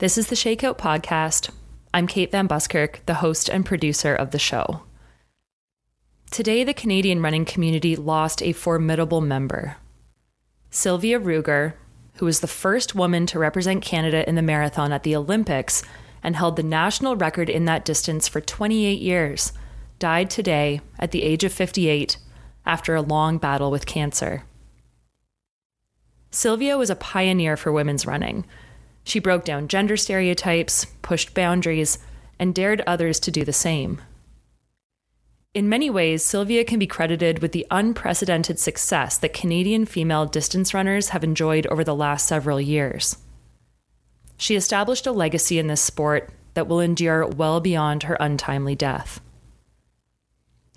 This is the Shakeout Podcast. I'm Kate Van Buskirk, the host and producer of the show. Today, the Canadian running community lost a formidable member. Silvia Ruegger, who was the first woman to represent Canada in the marathon at the Olympics and held the national record in that distance for 28 years, died today at the age of 58 after a long battle with cancer. Silvia was a pioneer for women's running. She broke down gender stereotypes, pushed boundaries, and dared others to do the same. In many ways, Silvia can be credited with the unprecedented success that Canadian female distance runners have enjoyed over the last several years. She established a legacy in this sport that will endure well beyond her untimely death.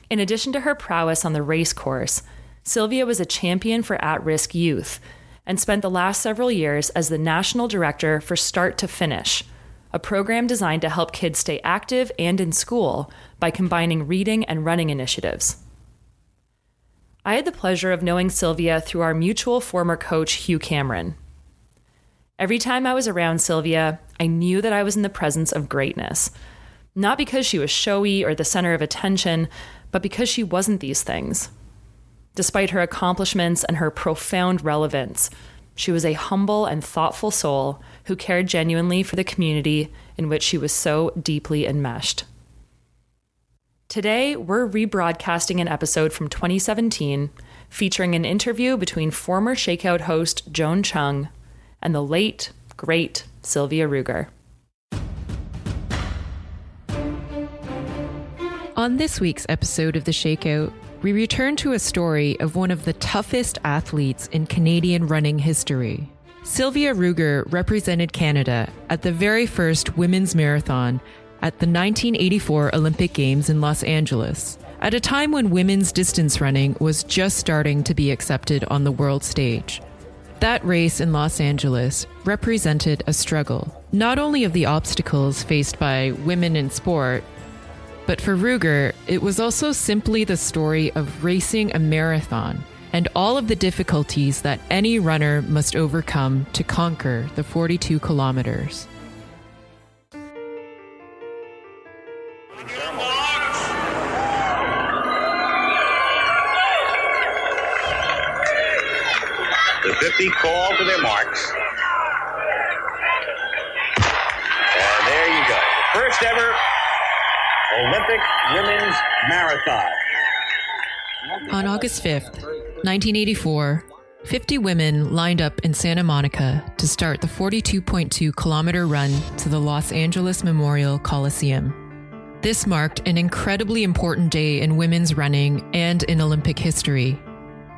In addition to her prowess on the race course, Silvia was a champion for at risk youth and spent the last several years as the national director for Start to Finish, a program designed to help kids stay active and in school by combining reading and running initiatives. I had the pleasure of knowing Silvia through our mutual former coach, Hugh Cameron. Every time I was around Silvia, I knew that I was in the presence of greatness. Not because she was showy or the center of attention, but because she wasn't these things. Despite her accomplishments and her profound relevance, she was a humble and thoughtful soul who cared genuinely for the community in which she was so deeply enmeshed. Today, we're rebroadcasting an episode from 2017 featuring an interview between former Shakeout host Joan Chung and the late, great Silvia Ruegger. On this week's episode of The Shakeout, we return to a story of one of the toughest athletes in Canadian running history. Silvia Ruegger represented Canada at the very first women's marathon at the 1984 Olympic Games in Los Angeles, at a time when women's distance running was just starting to be accepted on the world stage. That race in Los Angeles represented a struggle, not only of the obstacles faced by women in sport, but for Ruegger, it was also simply the story of racing a marathon and all of the difficulties that any runner must overcome to conquer the 42 kilometers. The 50 call to their marks. And there you go. First ever Olympic Women's Marathon. On August 5th, 1984, 50 women lined up in Santa Monica to start the 42.2 kilometer run to the Los Angeles Memorial Coliseum. This marked an incredibly important day in women's running and in Olympic history.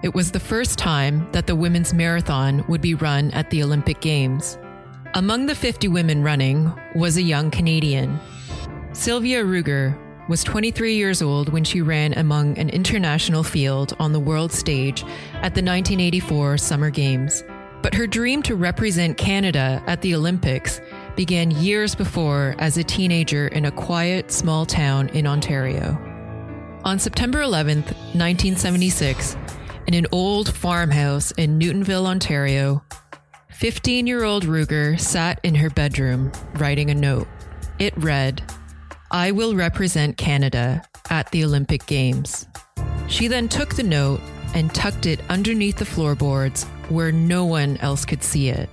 It was the first time that the women's marathon would be run at the Olympic Games. Among the 50 women running was a young Canadian, Silvia Ruegger was 23 years old when she ran among an international field on the world stage at the 1984 Summer Games. But her dream to represent Canada at the Olympics began years before as a teenager in a quiet, small town in Ontario. On September 11th, 1976, in an old farmhouse in Newtonville, Ontario, 15 year old Ruegger sat in her bedroom writing a note. It read, I will represent Canada at the Olympic Games. She then took the note and tucked it underneath the floorboards where no one else could see it.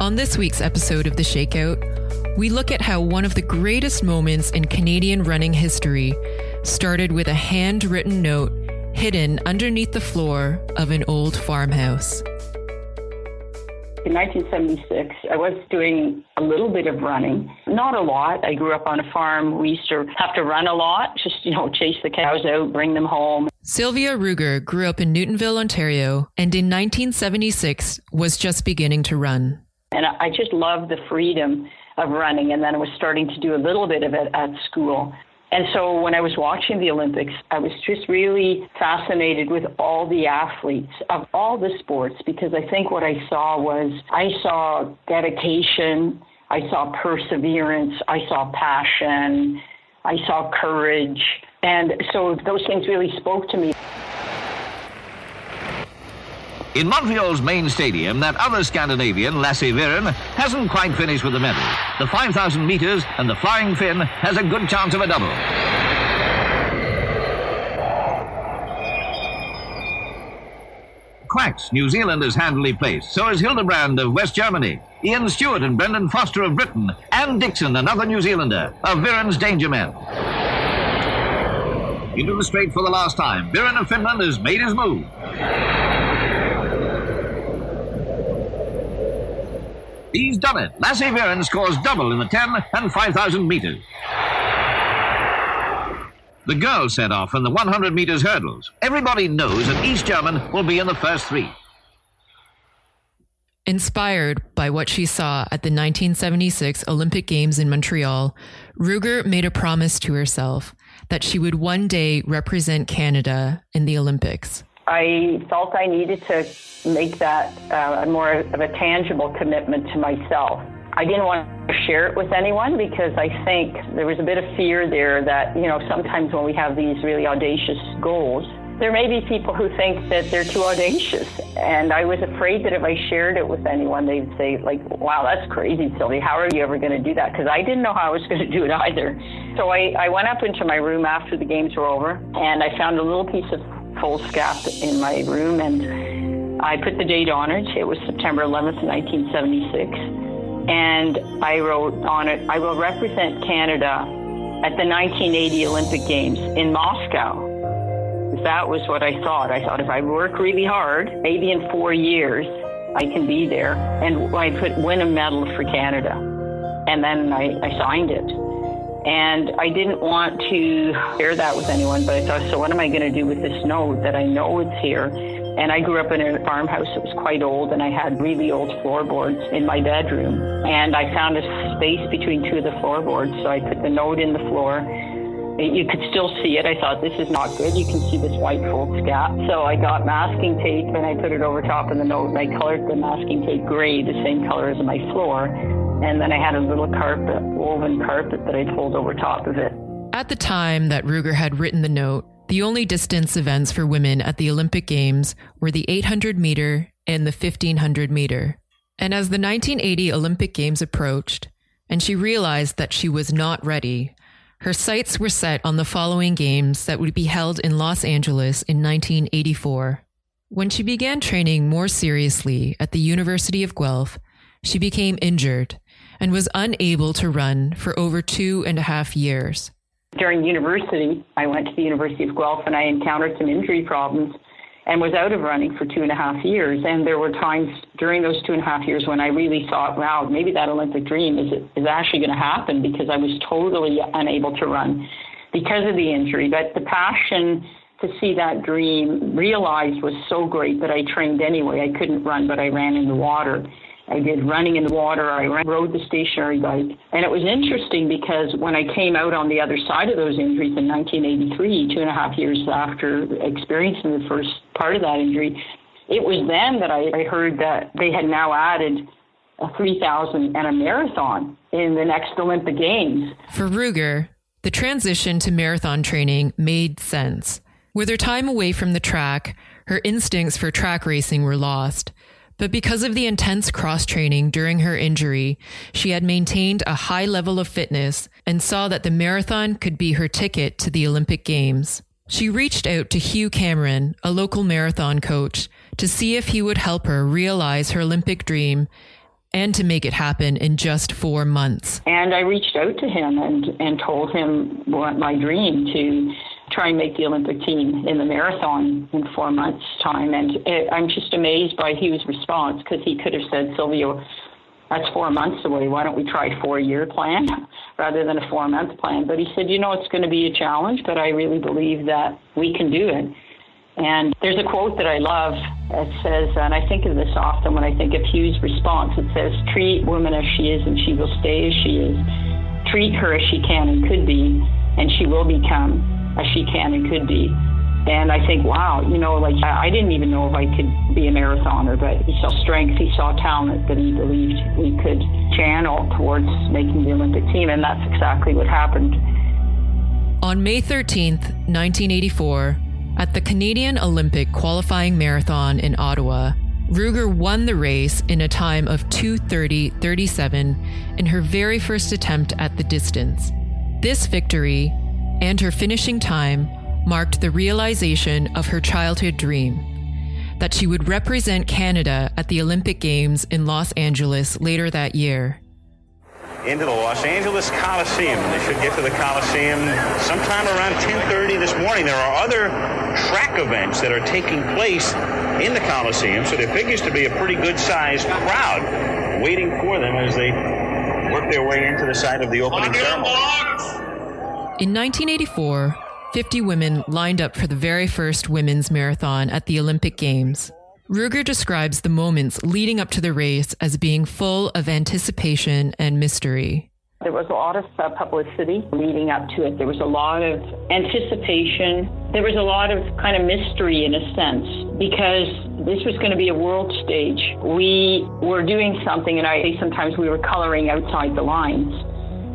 On this week's episode of The Shakeout, we look at how one of the greatest moments in Canadian running history started with a handwritten note hidden underneath the floor of an old farmhouse. In 1976, I was doing a little bit of running, not a lot. I grew up on a farm. We used to have to run a lot, just, you know, chase the cows out, bring them home. Silvia Ruegger grew up in Newtonville, Ontario, and in 1976 was just beginning to run. And I just loved the freedom of running, and then I was starting to do a little bit of it at school. And so when I was watching the Olympics, I was just really fascinated with all the athletes of all the sports because I think what I saw was I saw dedication, I saw perseverance, I saw passion, I saw courage. And so those things really spoke to me. In Montreal's main stadium, that other Scandinavian, Lasse Viren, hasn't quite finished with the medal. The 5,000 metres and the flying Finn has a good chance of a double. Quax, New Zealand is handily placed. So is Hildenbrand of West Germany. Ian Stewart and Brendan Foster of Britain. Anne Dixon, another New Zealander, of Viren's danger men. Into the straight for the last time. Viren of Finland has made his move. He's done it. Lasse Viren scores double in the 10 and 5,000 meters. The girls set off in the 100 meters hurdles. Everybody knows that East German will be in the first three. Inspired by what she saw at the 1976 Olympic Games in Montreal, Ruegger made a promise to herself that she would one day represent Canada in the Olympics. I felt I needed to make that uh, more of a tangible commitment to myself. I didn't want to share it with anyone because I think there was a bit of fear there that, you know, sometimes when we have these really audacious goals, there may be people who think that they're too audacious. And I was afraid that if I shared it with anyone, they'd say, like, wow, that's crazy, Sylvie. How are you ever going to do that? Because I didn't know how I was going to do it either. So I, I went up into my room after the games were over and I found a little piece of foolscap in my room and I put the date on it. It was September 11th, 1976 and I wrote on it, I will represent Canada at the 1980 Olympic Games in Moscow. That was what I thought. I thought if I work really hard, maybe in four years, I can be there. And I put win a medal for Canada. And then I, I signed it. And I didn't want to share that with anyone, but I thought, so what am I going to do with this note that I know it's here? And I grew up in a farmhouse that was quite old, and I had really old floorboards in my bedroom. And I found a space between two of the floorboards, so I put the note in the floor. You could still see it. I thought, this is not good. You can see this white foolscap. So I got masking tape and I put it over top of the note, and I colored the masking tape gray, the same color as my floor. And then I had a little carpet, woven carpet that I pulled over top of it. At the time that Ruegger had written the note, the only distance events for women at the Olympic Games were the 800 meter and the 1500 meter. And as the 1980 Olympic Games approached, and she realized that she was not ready, her sights were set on the following games that would be held in Los Angeles in 1984. When she began training more seriously at the University of Guelph, she became injured and was unable to run for over two and a half years. During university, I went to the University of Guelph and I encountered some injury problems and was out of running for two and a half years. And there were times during those two and a half years when I really thought, wow, maybe that Olympic dream is, is actually going to happen because I was totally unable to run because of the injury. But the passion to see that dream realized was so great that I trained anyway. I couldn't run, but I ran in the water. I did running in the water. I rode the stationary bike. And it was interesting because when I came out on the other side of those injuries in 1983, two and a half years after experiencing the first part of that injury, it was then that I, I heard that they had now added a 3,000 and a marathon in the next Olympic Games. For Ruegger, the transition to marathon training made sense. With her time away from the track, her instincts for track racing were lost. But because of the intense cross training during her injury, she had maintained a high level of fitness and saw that the marathon could be her ticket to the Olympic Games. She reached out to Hugh Cameron, a local marathon coach, to see if he would help her realize her Olympic dream and to make it happen in just four months. And I reached out to him and, and told him what my dream to try and make the Olympic team in the marathon in four months' time. And it, I'm just amazed by Hugh's response because he could have said, Silvio, that's four months away. Why don't we try a four year plan rather than a four month plan? But he said, you know, it's going to be a challenge, but I really believe that we can do it. And there's a quote that I love. that says, and I think of this often when I think of Hugh's response. It says, treat woman as she is and she will stay as she is. Treat her as she can and could be, and she will become as she can and could be. And I think, wow, you know, like I didn't even know if I could be a marathoner, but he saw strength, he saw talent that he believed we could channel towards making the Olympic team, and that's exactly what happened. On May 13th, 1984, at the Canadian Olympic qualifying marathon in Ottawa, Ruegger won the race in a time of 2:30:37 in her very first attempt at the distance. This victory and her finishing time marked the realization of her childhood dream that she would represent Canada at the Olympic Games in Los Angeles later that year into the Los Angeles Coliseum. They should get to the Coliseum sometime around 10:30 this morning. There are other track events that are taking place in the Coliseum, so there figures to be a pretty good-sized crowd waiting for them as they work their way into the site of the opening ceremony. In 1984, 50 women lined up for the very first women's marathon at the Olympic Games. Ruegger describes the moments leading up to the race as being full of anticipation and mystery. There was a lot of uh, publicity leading up to it. There was a lot of anticipation. There was a lot of kind of mystery in a sense because this was going to be a world stage. We were doing something, and I say sometimes we were coloring outside the lines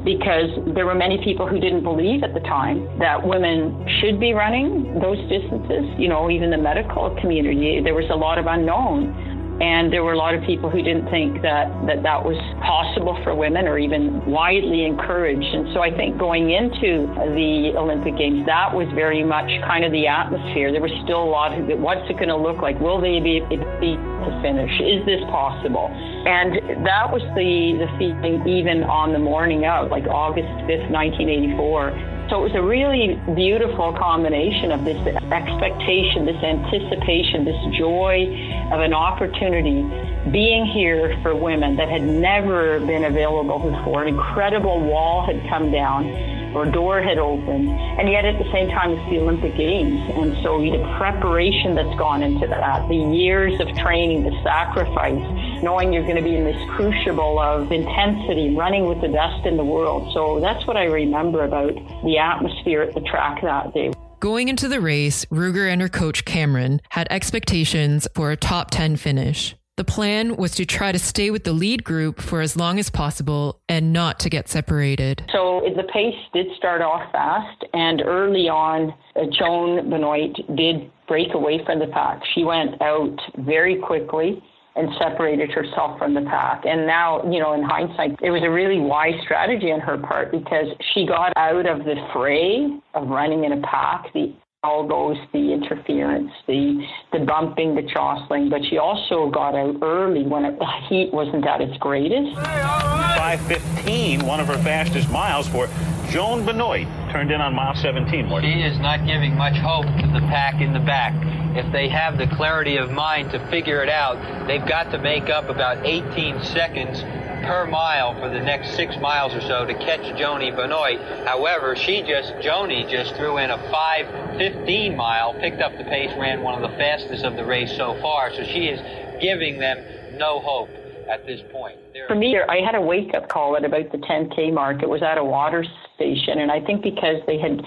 because there were many people who didn't believe at the time that women should be running those distances. You know, even the medical community, there was a lot of unknown. And there were a lot of people who didn't think that, that that was possible for women or even widely encouraged. And so I think going into the Olympic Games, that was very much kind of the atmosphere. There was still a lot of what's it going to look like? Will they be, be to finish? Is this possible? And that was the, the feeling even on the morning of, like August 5th, 1984 so it was a really beautiful combination of this expectation, this anticipation, this joy of an opportunity being here for women that had never been available before. An incredible wall had come down or door had opened, and yet at the same time it's the Olympic Games. And so the preparation that's gone into that, the years of training, the sacrifice, knowing you're going to be in this crucible of intensity, running with the best in the world. So that's what I remember about the atmosphere at the track that day. Going into the race, Ruegger and her coach Cameron had expectations for a top 10 finish. The plan was to try to stay with the lead group for as long as possible and not to get separated. So the pace did start off fast, and early on, uh, Joan Benoit did break away from the pack. She went out very quickly and separated herself from the pack. And now, you know, in hindsight, it was a really wise strategy on her part because she got out of the fray of running in a pack. The all those the interference, the the bumping, the jostling, but she also got out early when it, the heat wasn't at its greatest. 5:15, one of her fastest miles for Joan Benoit turned in on mile 17. She is not giving much hope to the pack in the back. If they have the clarity of mind to figure it out, they've got to make up about 18 seconds per mile for the next six miles or so to catch Joni Benoit. However, she just, Joni just threw in a 5.15 mile, picked up the pace, ran one of the fastest of the race so far. So she is giving them no hope at this point. For me, I had a wake up call at about the 10K mark. It was at a water station, and I think because they had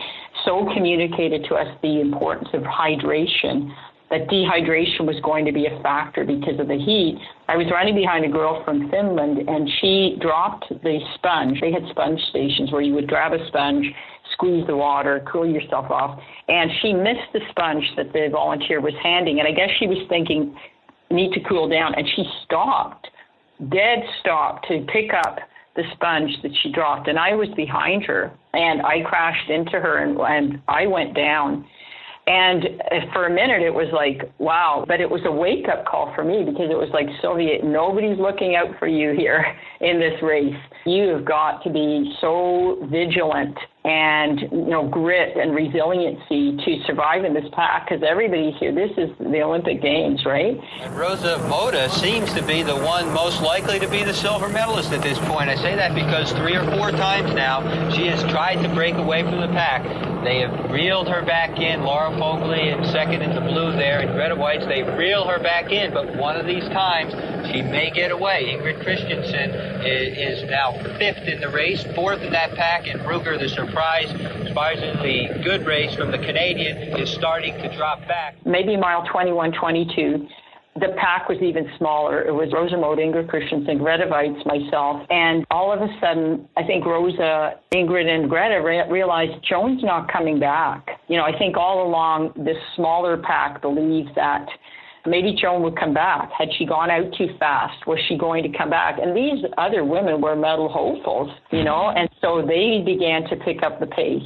so communicated to us the importance of hydration, that dehydration was going to be a factor because of the heat. I was running behind a girl from Finland and she dropped the sponge. They had sponge stations where you would grab a sponge, squeeze the water, cool yourself off. And she missed the sponge that the volunteer was handing. And I guess she was thinking, need to cool down. And she stopped, dead stopped to pick up the sponge that she dropped. And I was behind her and I crashed into her and, and I went down. And uh, for a minute, it was like, wow. But it was a wake up call for me because it was like, Silvia, nobody's looking out for you here in this race. You have got to be so vigilant and you know grit and resiliency to survive in this pack because everybody here. This is the Olympic Games, right? And Rosa Mota seems to be the one most likely to be the silver medalist at this point. I say that because three or four times now she has tried to break away from the pack. They have reeled her back in. Laura Fogli in second in the blue there, and Grete Waitz, they reel her back in, but one of these times she may get away. Ingrid Kristiansen is, is now fifth in the race, fourth in that pack, and Ruegger, the surprise, surprisingly good race from the Canadian, is starting to drop back. Maybe mile 21, 22 the pack was even smaller. It was Rosa Mota, Ingrid Kristiansen, Grete Waitz, myself. And all of a sudden, I think Rosa, Ingrid, and Greta re- realized Joan's not coming back. You know, I think all along this smaller pack believes that maybe Joan would come back. Had she gone out too fast? Was she going to come back? And these other women were medal hopefuls, you know, and so they began to pick up the pace.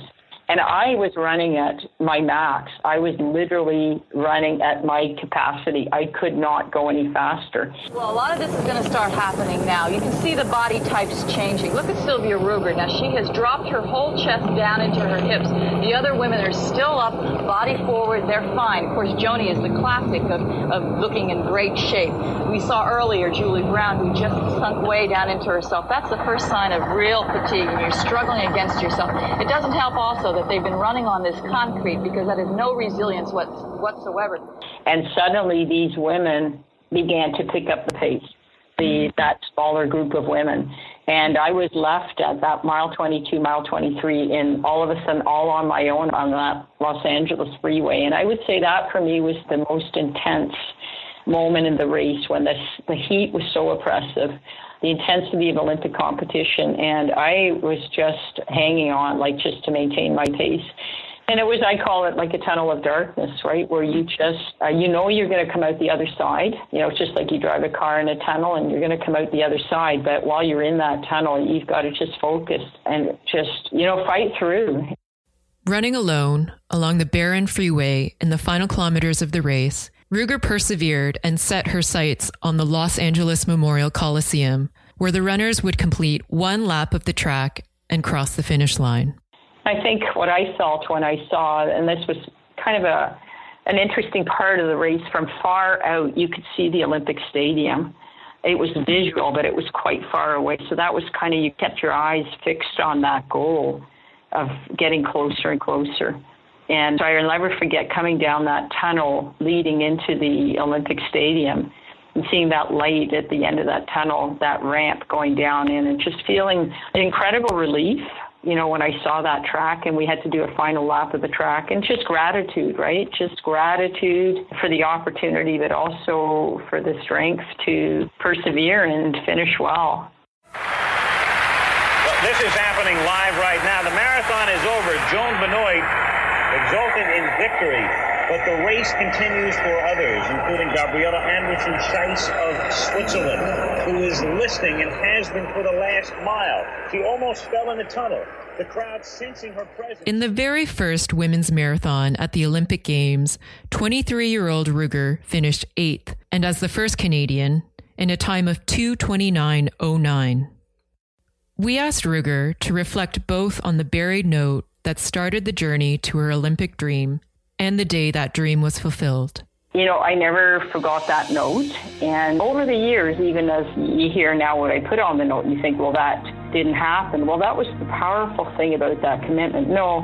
And I was running at my max. I was literally running at my capacity. I could not go any faster. Well, a lot of this is going to start happening now. You can see the body types changing. Look at Silvia Ruegger. Now, she has dropped her whole chest down into her hips. The other women are still up, body forward. They're fine. Of course, Joni is the classic of, of looking in great shape. We saw earlier Julie Brown, who just sunk way down into herself. That's the first sign of real fatigue, and you're struggling against yourself. It doesn't help also that they've been running on this concrete because that has no resilience whatsoever. And suddenly these women began to pick up the pace, the, that smaller group of women. And I was left at that mile 22, mile 23, and all of a sudden, all on my own on that Los Angeles freeway. And I would say that for me was the most intense moment in the race when the, the heat was so oppressive the intensity of Olympic competition, and I was just hanging on, like just to maintain my pace. And it was, I call it like a tunnel of darkness, right? Where you just, uh, you know, you're going to come out the other side. You know, it's just like you drive a car in a tunnel and you're going to come out the other side. But while you're in that tunnel, you've got to just focus and just, you know, fight through. Running alone along the barren freeway in the final kilometers of the race, Ruegger persevered and set her sights on the Los Angeles Memorial Coliseum, where the runners would complete one lap of the track and cross the finish line. I think what I felt when I saw, and this was kind of a an interesting part of the race from far out, you could see the Olympic Stadium. It was mm-hmm. visual, but it was quite far away. So that was kind of, you kept your eyes fixed on that goal of getting closer and closer. And so I'll never forget coming down that tunnel leading into the Olympic Stadium and seeing that light at the end of that tunnel, that ramp going down in, and just feeling an incredible relief. You know, when I saw that track and we had to do a final lap of the track, and just gratitude, right? Just gratitude for the opportunity, but also for the strength to persevere and finish well. this is happening live right now. The marathon is over. Joan Benoit exultant in victory. But the race continues for others, including Gabriela Andersen Schiess of Switzerland, who is listing and has been for the last mile. She almost fell in the tunnel. The crowd sensing her presence. In the very first women's marathon at the Olympic Games, 23 year old Ruegger finished eighth, and as the first Canadian, in a time of 229.09. We asked Ruegger to reflect both on the buried note that started the journey to her Olympic dream and the day that dream was fulfilled. You know, I never forgot that note. And over the years, even as you hear now what I put on the note, you think, well, that didn't happen. Well, that was the powerful thing about that commitment. No,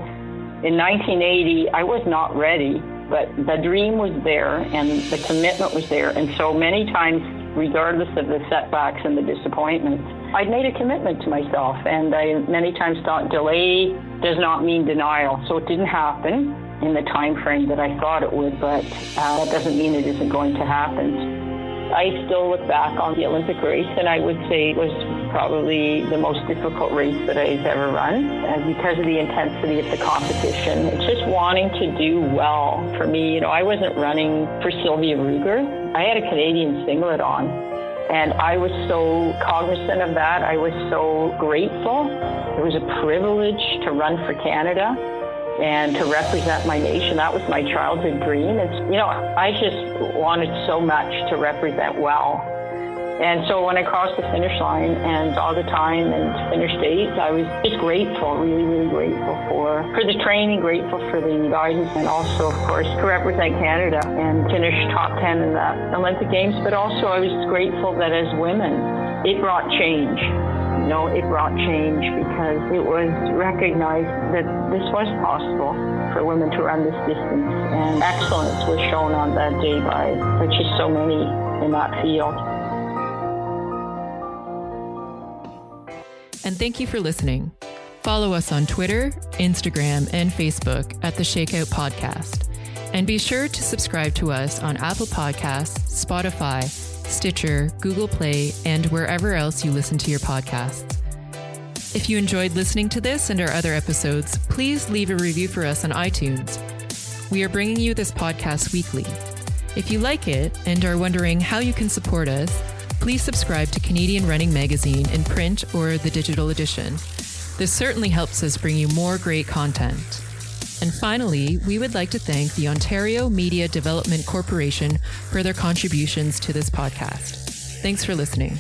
in 1980, I was not ready, but the dream was there and the commitment was there. And so many times, regardless of the setbacks and the disappointments, I'd made a commitment to myself. And I many times thought delay does not mean denial. So it didn't happen in the time frame that I thought it would, but uh, that doesn't mean it isn't going to happen. I still look back on the Olympic race, and I would say it was probably the most difficult race that I've ever run and because of the intensity of the competition. It's just wanting to do well for me. You know, I wasn't running for Silvia Ruegger. I had a Canadian singlet on. And I was so cognizant of that. I was so grateful. It was a privilege to run for Canada and to represent my nation. That was my childhood dream. It's, you know, I just wanted so much to represent well. And so when I crossed the finish line and all the time and finished eighth, I was just grateful, really, really grateful for, for the training, grateful for the guidance, and also, of course, to represent Canada and finish top 10 in the Olympic Games. But also, I was grateful that as women, it brought change. You know, it brought change because it was recognized that this was possible for women to run this distance. And excellence was shown on that day by, by just so many in that field. And thank you for listening. Follow us on Twitter, Instagram, and Facebook at the Shakeout Podcast. And be sure to subscribe to us on Apple Podcasts, Spotify, Stitcher, Google Play, and wherever else you listen to your podcasts. If you enjoyed listening to this and our other episodes, please leave a review for us on iTunes. We are bringing you this podcast weekly. If you like it and are wondering how you can support us, please subscribe to Canadian Running Magazine in print or the digital edition. This certainly helps us bring you more great content. And finally, we would like to thank the Ontario Media Development Corporation for their contributions to this podcast. Thanks for listening.